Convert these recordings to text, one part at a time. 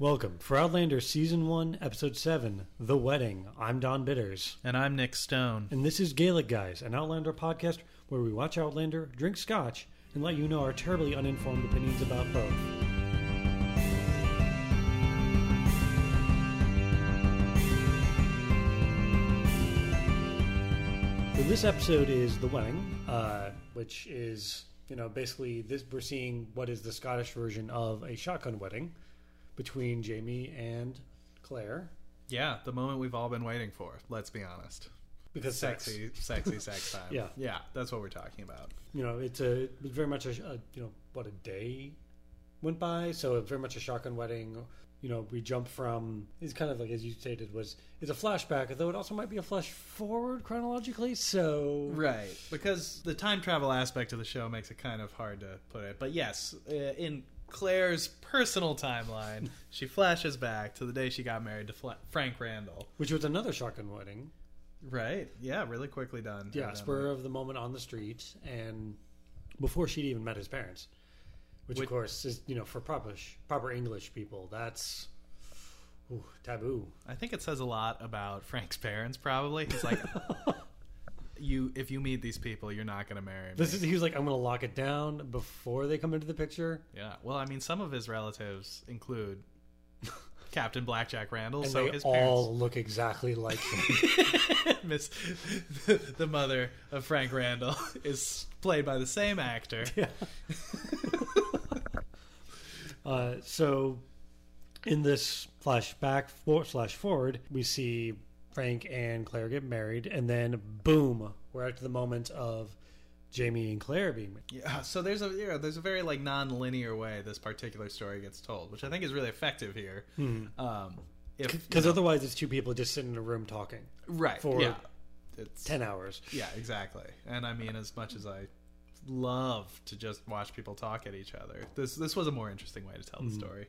Welcome for Outlander Season 1, Episode 7, The Wedding. I'm Don Bitters. And I'm Nick Stone. And this is Gaelic Guys, an Outlander podcast where we watch Outlander, drink scotch, and let you know our terribly uninformed opinions about both. So this episode is The Wedding, uh, which is, you know, basically this we're seeing what is the Scottish version of a shotgun wedding between Jamie and Claire. Yeah, the moment we've all been waiting for. Let's be honest. Because sexy, sex. sexy sex time. Yeah. yeah, that's what we're talking about. You know, it's a it's very much a, a you know what a day went by, so it's very much a shotgun wedding. You know, we jump from it's kind of like as you stated was it's a flashback, though it also might be a flash forward chronologically. So Right, because the time travel aspect of the show makes it kind of hard to put it. But yes, uh, in Claire's personal timeline, she flashes back to the day she got married to Fla- Frank Randall. which was another shotgun wedding. Right? Yeah, really quickly done. Yeah, spur of the moment on the street, and before she'd even met his parents, which, Which- of course is you know for proper proper English people that's ooh, taboo. I think it says a lot about Frank's parents. Probably, he's like you. If you meet these people, you're not going to marry me. This is he was like I'm going to lock it down before they come into the picture, Yeah. Well, I mean, some of his relatives include Captain Blackjack Randall, and so they his all look exactly like him. parents. Miss, the mother of Frank Randall is played by the same actor. Yeah. uh, so, in this flashback for, slash forward, we see Frank and Claire get married, and then boom, we're at the moment of Jamie and Claire being married. Yeah. So there's a yeah, there's a very like non-linear way this particular story gets told, which I think is really effective here. Um, if Because otherwise, it's two people just sitting in a room talking right for yeah, it's ten hours. Yeah, exactly. And I mean, as much as I love to just watch people talk at each other, this this was a more interesting way to tell the story.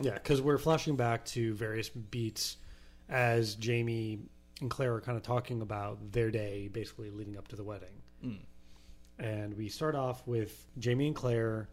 Yeah, because we're flashing back to various beats as Jamie and Claire are kind of talking about their day, basically leading up to the wedding. And we start off with Jamie and Claire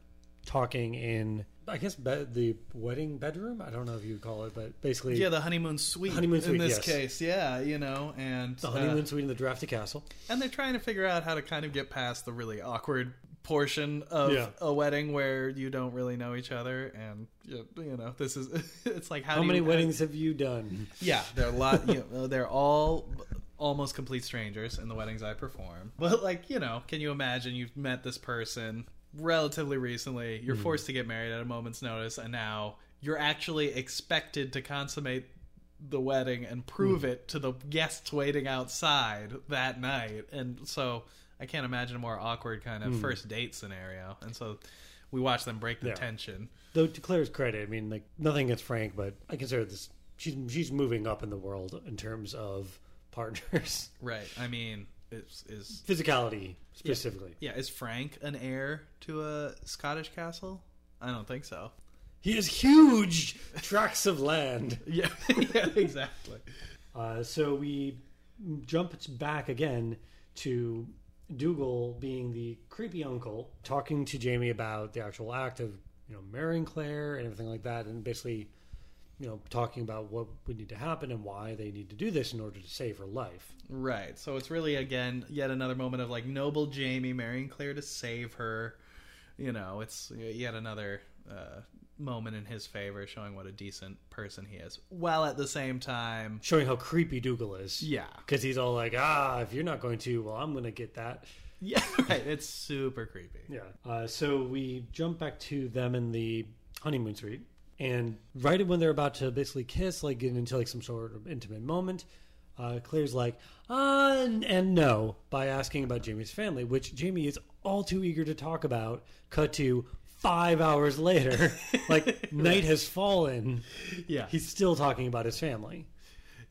talking in, I guess, be- the wedding bedroom. I don't know if you would call it, but basically, Yeah, the honeymoon suite. Honeymoon suite, in this yes. case, yeah, you know, and the uh, honeymoon suite in the Drafty Castle. and they're trying to figure out how to kind of get past the really awkward portion of Yeah. a wedding where you don't really know each other, and you you know, this is it's like how, How many you, weddings have you done? Yeah, they're a lot. You know, they're all almost complete strangers in the weddings I perform. But like, you know, can you imagine you've met this person relatively recently? You're hmm. forced to get married at a moment's notice, and now you're actually expected to consummate the wedding and prove hmm. it to the guests waiting outside that night. And so I can't imagine a more awkward kind of hmm. first date scenario. And so we watch them break the Yeah. tension. Though to Claire's credit, I mean, like nothing against Frank, but I consider this she's she's moving up in the world in terms of partners, Right. I mean, is is physicality specifically. Yeah, is Frank an heir to a Scottish castle? I don't think so. He has huge tracts of land. Yeah, yeah, exactly. Uh, so we jump back again to Dougal being the creepy uncle, talking to Jamie about the actual act of you know marrying Claire and everything like that, and basically you know talking about what would need to happen and why they need to do this in order to save her life. Right. So it's really again yet another moment of like noble Jamie marrying Claire to save her. You know, it's yet another uh, moment in his favor, showing what a decent person he is, while at the same time, Showing how creepy Dougal is. yeah, Because he's all like, ah, if you're not going to, well, I'm going to get that. yeah, right. It's super creepy. Yeah. Uh, so we jump back to them in the honeymoon suite, and right when they're about to basically kiss, like get into like some sort of intimate moment, uh, Claire's like, uh, and, and no, by asking about Jamie's family, which Jamie is all too eager to talk about. Cut to five hours later, like night has fallen. Yeah. He's still talking about his family.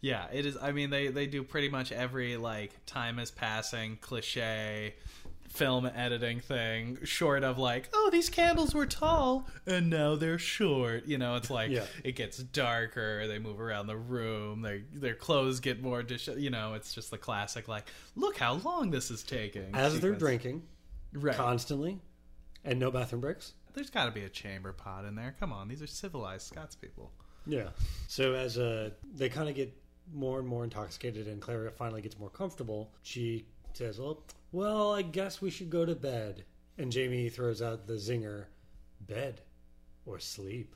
Yeah, it is. I mean, they they do pretty much every like time is passing cliche film editing thing, short of like, oh, these candles were tall and now they're short. You know, it's like Yeah. it gets darker. They move around the room. They their clothes get more. Dis- you know, it's just the classic like, look how long this is taking. As they're drinking right? constantly, and no bathroom breaks. There's got to be a chamber pot in there. Come on, these are civilized Scots people. Yeah. So as uh, they kind of get more and more intoxicated, and Claire finally gets more comfortable, she says, "Well, well, I guess we should go to bed." And Jamie throws out the zinger, "Bed or sleep."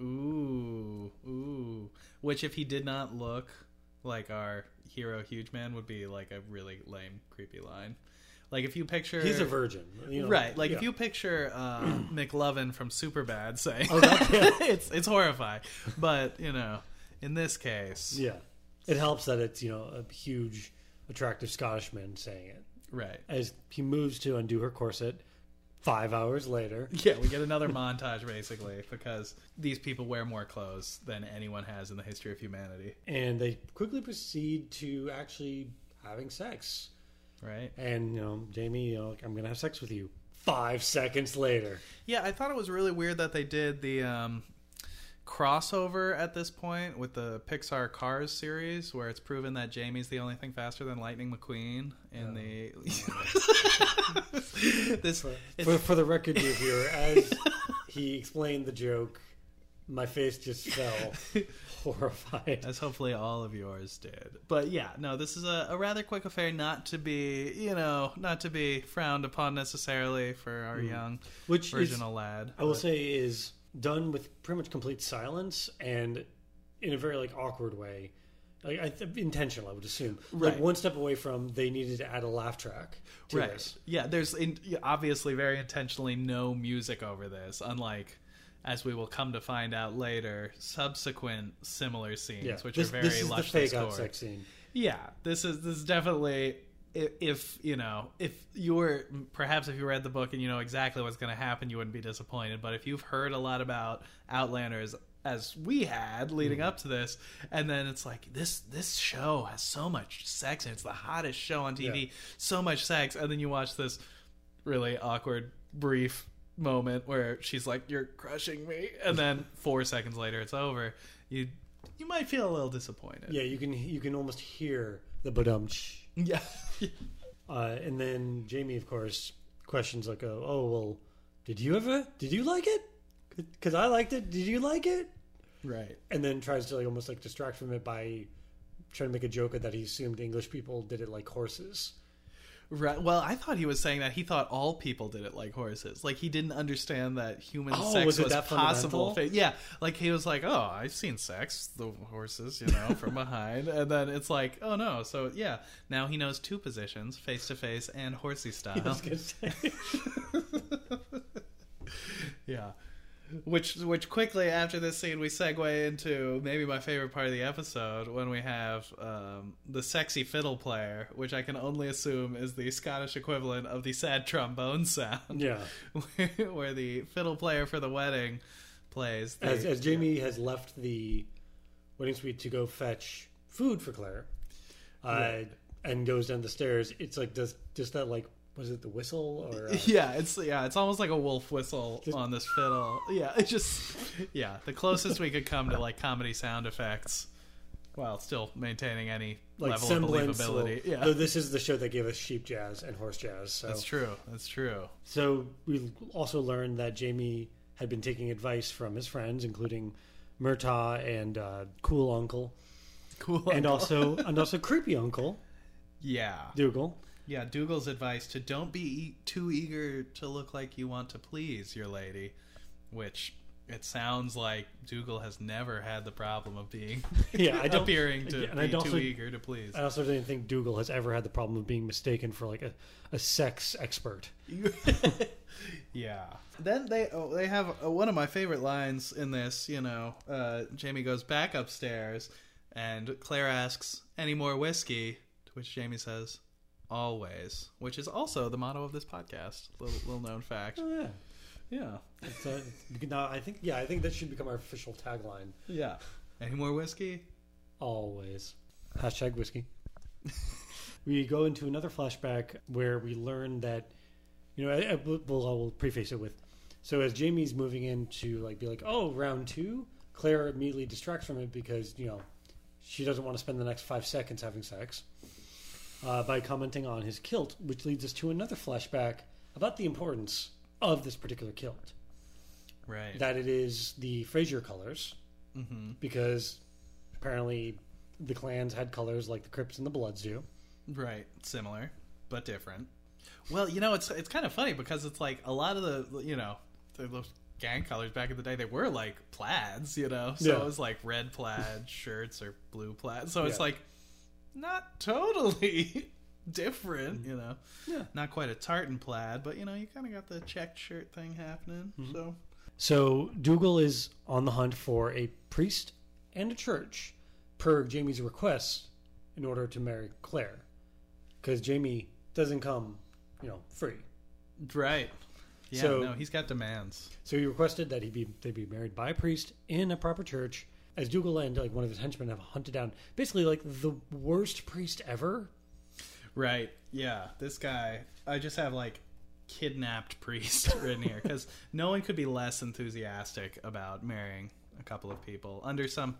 Ooh, ooh. Which, if he did not look like our hero, Huge Man, would be like a really lame, creepy line. Like if you picture, He's a virgin, you know? right? Like Yeah. if you picture uh, McLovin from Superbad saying, Oh, that- yeah. it's it's horrifying. But you know, in this case, Yeah. It helps that it's you know a huge, attractive Scottish man saying it. right? As he moves to undo her corset, five hours later, Yeah, we get another montage basically because these people wear more clothes than anyone has in the history of humanity, and they quickly proceed to actually having sex. Right? And you know, Jamie, you know, like, I'm gonna have sex with you. Five seconds later, Yeah, I thought it was really weird that they did the um, crossover at this point with the Pixar Cars series, where it's proven that Jamie's the only thing faster than Lightning McQueen in the. this for, for the record, dear viewer, as he explained the joke, my face just fell, horrified. as hopefully all of yours did. But yeah, no, this is a, a rather quick affair, not to be, you know, not to be frowned upon necessarily for our mm. young Which is, lad. I will but- say, is done with pretty much complete silence and in a very like awkward way. Like I th- intentional, I would assume. Right. Like one step away from they needed to add a laugh track to right. this. Yeah, there's in, obviously very intentionally no music over this, unlike as we will come to find out later, subsequent similar scenes, Yeah, which this, are very this is the lushly fake out scored. sex scene. Yeah, this is this is definitely if, if you know if you were perhaps if you read the book and you know exactly what's going to happen, you wouldn't be disappointed. But if you've heard a lot about Outlanders as we had leading Mm-hmm. up to this, and then it's like this this show has so much sex and it's the hottest show on TV, Yeah. so much sex, and then you watch this really awkward brief moment where she's like you're crushing me and then 4 seconds later it's over you you might feel a little disappointed Yeah, you can you can almost hear the badum. yeah Uh, and then Jamie, of course, questions like, "Oh, oh well, did you ever? Did you like it? Because I liked it. Did you like it?" right And then tries to like almost like distract from it by trying to make a joke that he assumed English people did it like horses. Right. Well, I thought he was saying that he thought all people did it like horses. Like he didn't understand that human Oh, sex was was, possible. Yeah. Like he was like, "Oh, I've seen sex, the horses, you know, from behind," and then it's like, "Oh no!" So yeah, now he knows two positions: face to face and horsey style. yeah. Which which quickly after this scene we segue into maybe my favorite part of the episode when we have um, the sexy fiddle player, which I can only assume is the Scottish equivalent of the sad trombone sound. yeah, where, where the fiddle player for the wedding plays. the- as, as Jamie has left the wedding suite to go fetch food for Claire, uh, Right. and goes down the stairs, it's like does just that like was it the whistle or uh, yeah, it's yeah, it's almost like a wolf whistle Just- on this fiddle. Yeah, it's just yeah, the closest we could come to like comedy sound effects, while still maintaining any like level of believability. yeah, though this is the show that gave us sheep jazz and horse jazz. So that's true. That's true. So we also learned that Jamie had been taking advice from his friends, including Murtagh and uh, Cool Uncle, Cool. and uncle. also and also Creepy Uncle yeah, Dougal. Yeah. Dougal's advice to don't be too eager to look like you want to please your lady, which it sounds like Dougal has never had the problem of being Yeah, I don't. appearing to and be I too also- eager to please. I also didn't think Dougal has ever had the problem of being mistaken for like a, a sex expert. yeah. Then they oh, they have uh, one of my favorite lines in this. You know, uh, Jamie goes back upstairs, and Claire asks, "Any more whiskey?" To which Jamie says, "Always," which is also the motto of this podcast. Little little known fact. Oh yeah. Yeah, It's, uh, no, I think yeah, I think that should become our official tagline. yeah. Any more whiskey? Always. Hashtag whiskey. we go into another flashback where we learn that, you know, I, I, will I will preface it with, so as Jamie's moving in to like be like, oh, round two, Claire immediately distracts from it because you know she doesn't want to spend the next five seconds having sex uh, by commenting on his kilt, which leads us to another flashback about the importance of this particular kilt. Right. that it is the Fraser colors hmm because apparently the clans had colors like the Crips and the Bloods do. Right. Similar, but different. Well, you know, it's it's kind of funny because it's like a lot of the you know the, those gang colors back in the day they were like plaids, you know, so Yeah. it was like red plaid shirts or blue plaid. So it's Yeah. like not totally different, mm-hmm. you know. Yeah. Not quite a tartan plaid, but you know, you kind of got the checked shirt thing happening. Mm-hmm. So So Dougal is on the hunt for a priest and a church, per Jamie's request, in order to marry Claire, because Jamie doesn't come, you know, free. right. Yeah, So- no, he's got demands. So he requested that he be they be married by a priest in a proper church. As Dougal and like one of his henchmen have hunted down basically like the worst priest ever. Right. Yeah. This guy, I just have like kidnapped priest written here because no one could be less enthusiastic about marrying a couple of people under some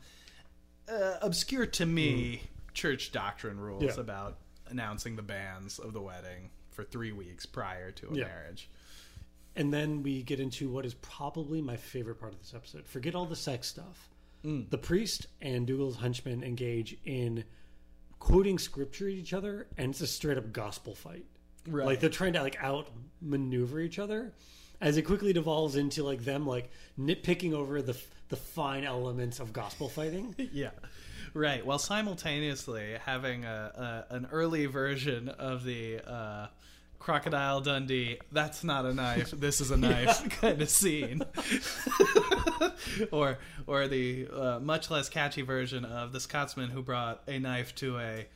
uh, obscure to me church doctrine rules. Yeah. about announcing the banns of the wedding for three weeks prior to a Yeah. marriage. And then we get into what is probably my favorite part of this episode. Forget all the sex stuff. Mm. The priest and Dougal's henchmen engage in quoting scripture at each other, and it's a straight up gospel fight. Right. Like they're trying to like outmaneuver each other, as it quickly devolves into like them like nitpicking over the the fine elements of gospel fighting. yeah. Right. While simultaneously having a, a an early version of the uh, Crocodile Dundee, that's not a knife, this is a knife kind of scene. or or the uh, much less catchy version of the Scotsman who brought a knife to a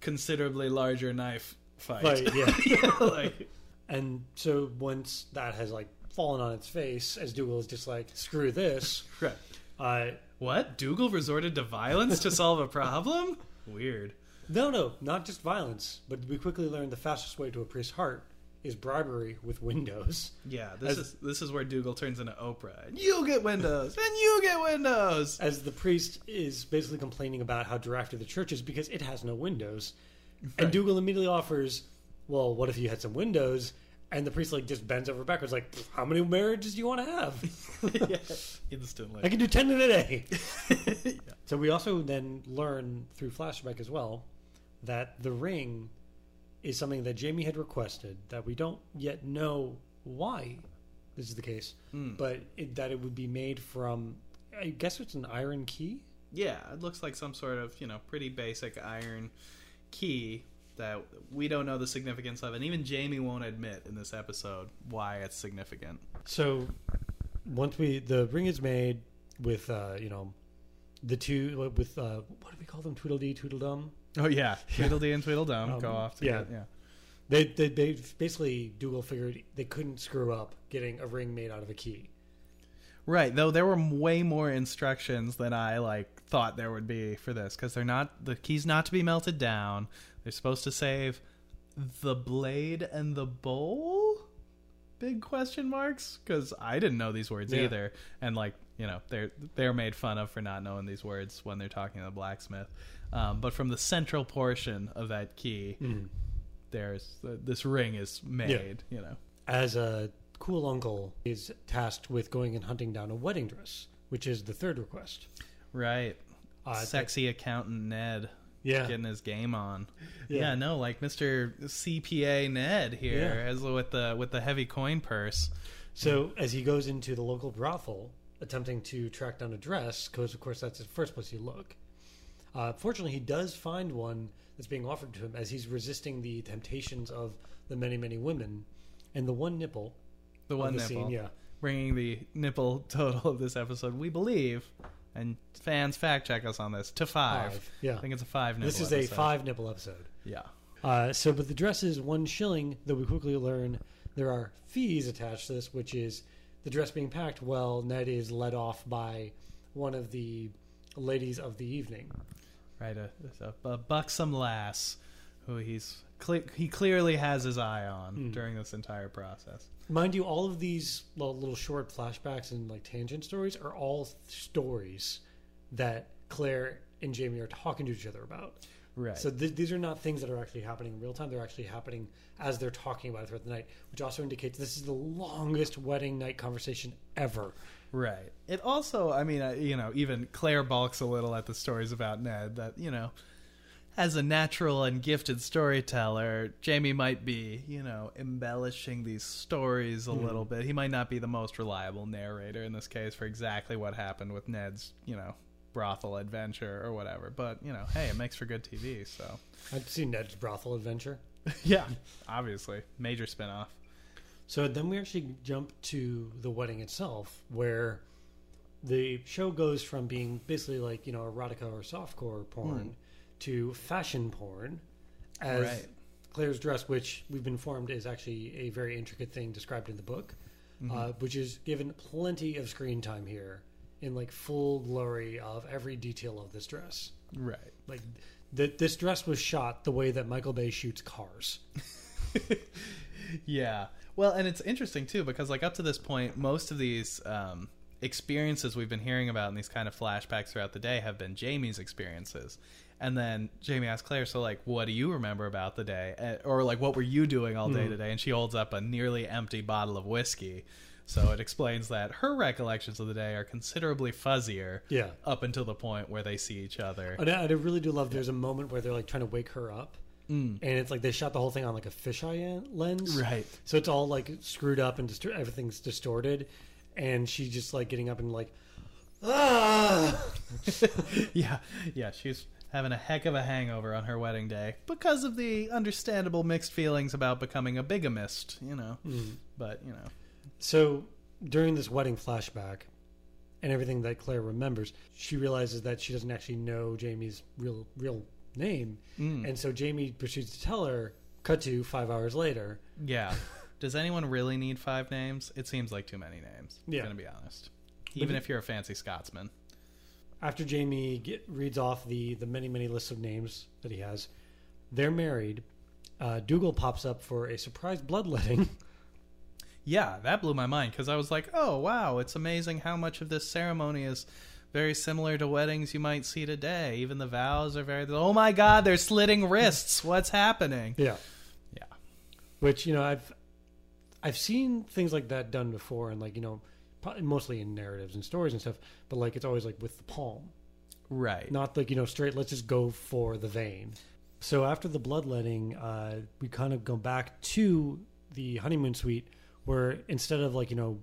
considerably larger knife fight. Yeah. yeah like, And so once that has like fallen on its face, as Dougal is just like, screw this. right. Uh, What? Dougal resorted to violence to solve a problem? Weird. no, no, not just violence, but we quickly learned the fastest way to a priest's heart is bribery with windows. Yeah, this As- is this is where Dougal turns into Oprah. And you get windows, and you get windows. As the priest is basically complaining about how drafty the church is because it has no windows. And Dougal immediately offers, well, what if you had some windows? And the priest like just bends over backwards, like, how many marriages do you want to have? yeah, instantly. I can do ten in a day. So we also then learn through flashback as well that the ring is something that Jamie had requested that we don't yet know why this is the case, Hmm. but it, that it would be made from I guess it's an iron key. yeah, it looks like some sort of you know pretty basic iron key that we don't know the significance of, and even Jamie won't admit in this episode why it's significant. So once we the ring is made with uh, you know the two with uh, what do we call them Tweedledee Tweedledum Oh yeah, Tweedledee and Tweedledum Um, go off to yeah. get yeah. They, they, they basically Dougal figured they couldn't screw up getting a ring made out of a key. Right, though there were way more instructions than I like thought there would be for this because they're not the keys not to be melted down. They're supposed to save the blade and the bowl. Big question marks because I didn't know these words Yeah. either, and like you know they're they're made fun of for not knowing these words when they're talking to the blacksmith. Um, but from the central portion of that key, there's this ring is made. You know, As a cool uncle is tasked with going and hunting down a wedding dress, which is the third request. right? Uh, Sexy accountant Ned. Yeah. getting his game on. Yeah. Yeah, no, like Mr. CPA Ned here, Yeah. as with the with the heavy coin purse. So as he goes into the local brothel, attempting to track down a dress, because of course that's the first place you look. Uh, fortunately, he does find one that's being offered to him as he's resisting the temptations of the many, many women, and the one nipple. The one the nipple, scene, yeah. bringing the nipple total of this episode, we believe, and fans fact check us on this to five. Five, yeah. I think it's a five nipple. This is a five nipple episode. Yeah, Uh, so, but the dress is one shilling, though we quickly learn there are fees attached to this, which is the dress being packed well Ned is led off by one of the ladies of the evening. right. A, a, a buxom lass who he's cle- he clearly has his eye on Hmm. during this entire process. Mind you, all of these little, little short flashbacks and like tangent stories are all stories that Claire and Jamie are talking to each other about. Right. So th- these are not things that are actually happening in real time. They're actually happening as they're talking about it throughout the night, which also indicates this is the longest wedding night conversation ever. Right. It also, I mean, uh, you know, even Claire balks a little at the stories about Ned that, you know, as a natural and gifted storyteller, Jamie might be, you know, embellishing these stories a little bit. He might not be the most reliable narrator in this case for exactly what happened with Ned's, you know, brothel adventure or whatever. But, you know, hey, it makes for good TV, so. I've seen Ned's brothel adventure. yeah, obviously. Major spinoff. So then we actually jump to the wedding itself, where the show goes from being basically like you know erotica or softcore porn to fashion porn, as Right. Claire's dress, which we've been informed is actually a very intricate thing described in the book, uh, which is given plenty of screen time here in like full glory of every detail of this dress. Right. Like th- this dress was shot the way that Michael Bay shoots cars. Yeah. Well, and it's interesting too because like up to this point, most of these um, experiences we've been hearing about in these kind of flashbacks throughout the day have been Jamie's experiences. And then Jamie asks Claire, "So like, what do you remember about the day, Eh, or like, what were you doing all day today?" And she holds up a nearly empty bottle of whiskey. So it explains that her recollections of the day are considerably fuzzier. Yeah. Up until the point where they see each other. And I, I really do love. There's a moment where they're like trying to wake her up, and it's like they shot the whole thing on like a fisheye lens, Right. So it's all like screwed up and distor- everything's distorted, and she's just like getting up and like, ah, yeah, yeah, she's having a heck of a hangover on her wedding day because of the understandable mixed feelings about becoming a bigamist, you know. But, you know, So during this wedding flashback and everything that Claire remembers, she realizes that she doesn't actually know Jamie's real real name, and so Jamie proceeds to tell her. Cut to five hours later. yeah. Does anyone really need five names? It seems like too many names. Yeah. I'm to be honest. Even if you're a fancy Scotsman. After Jamie get, reads off the the many many lists of names that he has, they're married. Uh, Dougal pops up for a surprise bloodletting. Yeah, that blew my mind because I was like, oh, wow, it's amazing how much of this ceremony is very similar to weddings you might see today. Even the vows are very. Oh my God, they're slitting wrists. What's happening? yeah, Yeah. which you know I've I've seen things like that done before, and like you know, mostly in narratives and stories and stuff. But like it's always like with the palm, Right. not like you know straight. Let's just go for the vein. So after the bloodletting, uh, we kind of go back to the honeymoon suite, where instead of like you know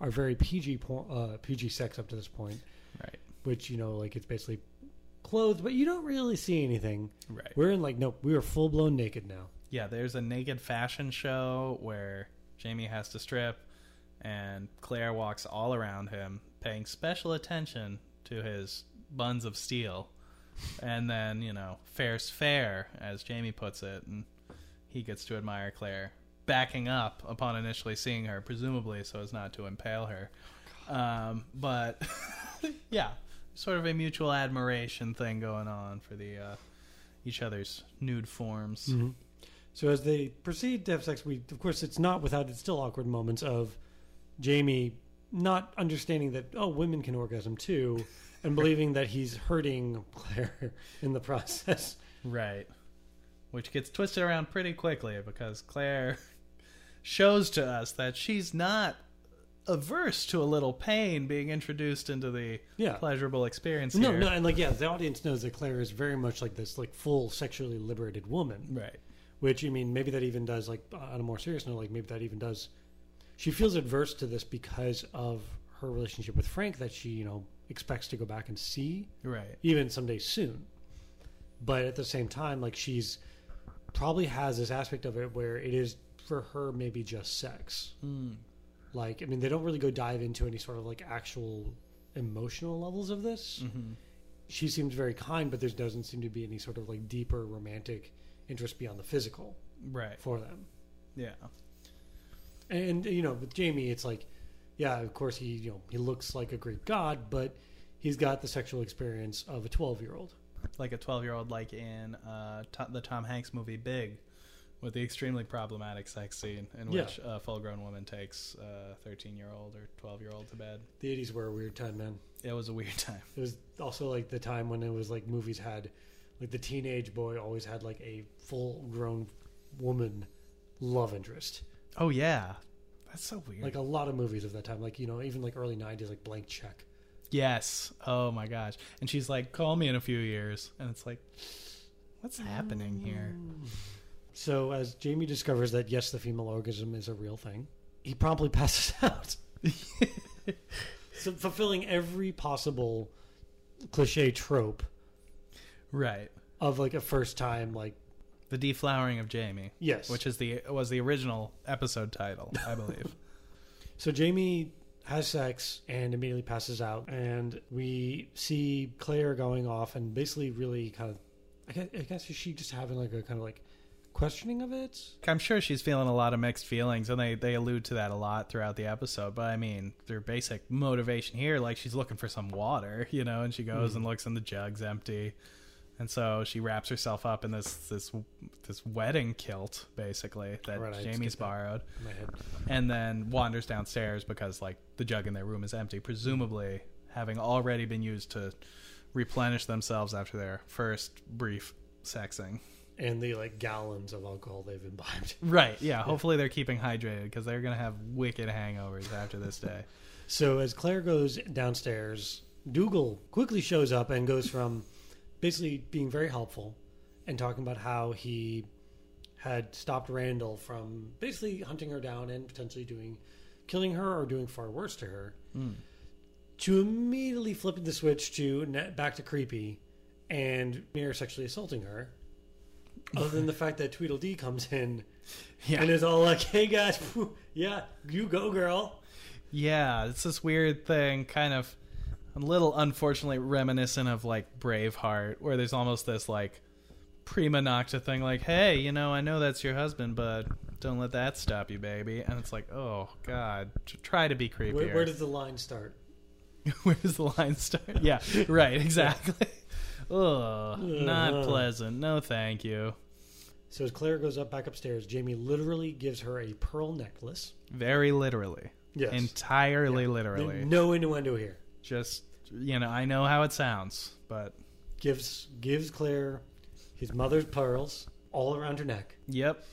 our very PG uh, PG sex up to this point, Right. which you know like it's basically clothed, but you don't really see anything. Right. We're in like nope, we are full blown naked now. Yeah, there's a naked fashion show where Jamie has to strip and Claire walks all around him, paying special attention to his buns of steel. And then, you know, fair's fair, as Jamie puts it, and he gets to admire Claire, backing up upon initially seeing her, presumably so as not to impale her. Um, but yeah, sort of a mutual admiration thing going on for the uh, each other's nude forms. So as they proceed to have sex, we of course it's not without its still awkward moments of Jamie not understanding that oh women can orgasm too, and believing that he's hurting Claire in the process. Right. Which gets twisted around pretty quickly because Claire shows to us that she's not averse to a little pain being introduced into the Yeah. pleasurable experience No, here. no, and like yeah, the audience knows that Claire is very much like this like full sexually liberated woman, Right. which I mean maybe that even does like on a more serious note, like maybe that even does. She feels adverse to this because of her relationship with Frank that she you know expects to go back and see. Right. even someday soon. But at the same time, like she's probably has this aspect of it where it is for her maybe just sex. Like, I mean, they don't really go dive into any sort of like actual emotional levels of this. She seems very kind, but there doesn't seem to be any sort of like deeper romantic interest beyond the physical Right. for them. Yeah. And you know, with Jamie, it's like, yeah, of course he you know he looks like a Greek god, but he's got the sexual experience of a twelve year old. Like a 12 year old, like in uh, to- the Tom Hanks movie Big, with the extremely problematic sex scene in Yeah. which a full grown woman takes a 13 year old or 12 year old to bed. The eighties were a weird time, man. It was a weird time. It was also like the time when it was like movies had like the teenage boy always had like a full grown woman love interest. Oh yeah, that's so weird. Like a lot of movies of that time, like you know, even like early '90s, like Blank Check. yes. Oh my gosh. And she's like, "Call me in a few years," and it's like, what's happening here? Mm. So as Jamie discovers that yes, the female orgasm is a real thing, he promptly passes out. so fulfilling every possible cliche trope Right. of like a first time like The deflowering of Jamie, yes which is the was the original episode title, I believe. so jamie has sex and immediately passes out and we see claire going off and basically really kind of i guess, I guess is she just having like a kind of like questioning of it I'm sure she's feeling a lot of mixed feelings, and they, they allude to that a lot throughout the episode. But I mean, their basic motivation here, like she's looking for some water, you know, and she goes Mhm. and looks, and the jug's empty, and so she wraps herself up in this this this wedding kilt, basically that Right, Jamie's borrowed, in my head and then wanders downstairs because like the jug in their room is empty, presumably having already been used to replenish themselves after their first brief sexing. And the like gallons of alcohol they've imbibed Right. Yeah. Hopefully they're keeping hydrated because they're gonna have wicked hangovers after this day. So as Claire goes downstairs, Dougal quickly shows up and goes from basically being very helpful and talking about how he had stopped Randall from basically hunting her down and potentially doing killing her or doing far worse to her hmm. to immediately flipping the switch to back to creepy and mere sexually assaulting her. Other than the fact that Tweedledee comes in Yeah. and is all like, "Hey guys, yeah, you go, girl." Yeah. It's this weird thing, kind of a little unfortunately reminiscent of like Braveheart, where there's almost this like prima nocte thing, like, hey, you know, I know that's your husband, but don't let that stop you, baby. And it's like, oh god, try to be creepier. Where, where does the line start? Where does the line start? Yeah, right, exactly. Ugh, not uh-huh. pleasant. No, thank you. So as Claire goes up back upstairs, Jamie literally gives her a pearl necklace. Very literally. Yes. Entirely Yeah. literally. No innuendo here. Just, you know, I know how it sounds, but Gives gives Claire his mother's pearls all around her neck. yep.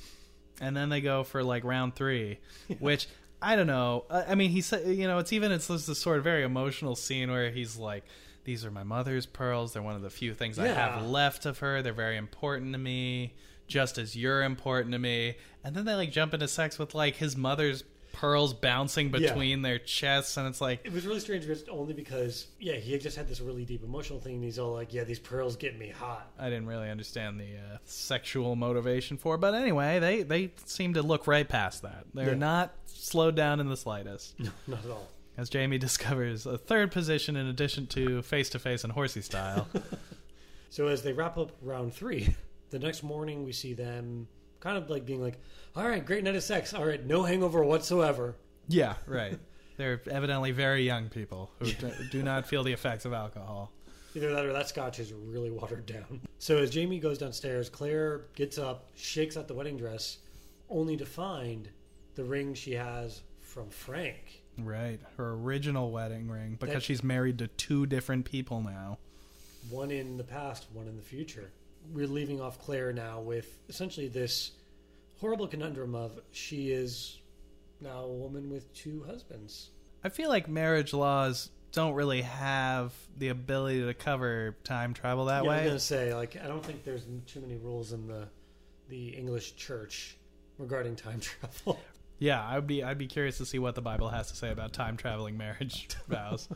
And then they go for like round three, which I don't know. I I mean, he said, you know, it's even, it's this sort of very emotional scene where he's like, these are my mother's pearls. They're one of the few things I have left of her. They're very important to me, just as you're important to me. And then they like jump into sex with like his mother's pearls bouncing Yeah. between their chests. And it's like, It was really strange just only because yeah, he had just had this really deep emotional thing and he's all like, Yeah, these pearls get me hot. I didn't really understand the uh, sexual motivation for. But anyway, they they seem to look right past that. They're Yeah. not slowed down in the slightest. No, not at all. As Jamie discovers a third position in addition to face to face and horsey style. So as they wrap up round three, the next morning we see them kind of like being like, All right, great night of sex. All right, no hangover whatsoever. yeah, right. They're evidently very young people who do, do not feel the effects of alcohol. Either that or that scotch is really watered down. So as Jamie goes downstairs, Claire gets up, shakes out the wedding dress, only to find the ring she has from Frank. Right. Her original wedding ring because That- she's married to two different people now. One in the past, one in the future. We're leaving off Claire now with essentially this horrible conundrum of she is now a woman with two husbands. I feel like marriage laws don't really have the ability to cover time travel that yeah, I was way. gonna say, like, I don't think there's too many rules in the the English church regarding time travel. Yeah, I'd be I'd be curious to see what the Bible has to say about time traveling marriage vows.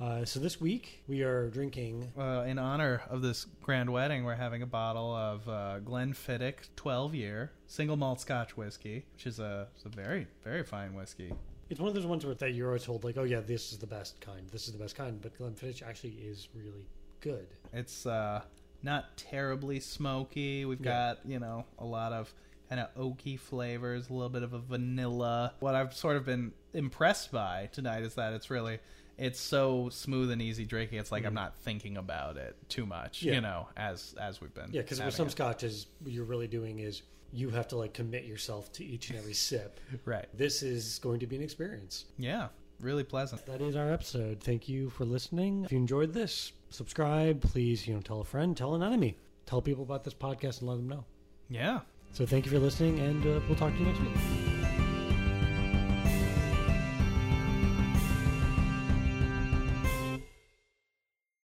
Uh, so this week we are drinking uh, in honor of this grand wedding, we're having a bottle of uh, Glenfiddich 12 year single malt Scotch whiskey, which is a, it's a very very fine whiskey. It's one of those ones where that you're always told, like, oh yeah, this is the best kind, this is the best kind, but Glenfiddich actually is really good. It's uh, not terribly smoky. We've Yeah. got you know a lot of kind of oaky flavors, a little bit of a vanilla. What I've sort of been impressed by tonight is that it's really it's so smooth and easy drinking. It's like I'm mm-hmm. not thinking about it too much, Yeah. you know, as as we've been. Yeah, because with some it. scotches, what you're really doing is you have to like commit yourself to each and every sip. right, This is going to be an experience. yeah, really pleasant. That is our episode. Thank you for listening. If you enjoyed this, subscribe. Please, you know, tell a friend, tell an enemy. tell people about this podcast and let them know. Yeah. So thank you for listening, and uh, we'll talk to you next week.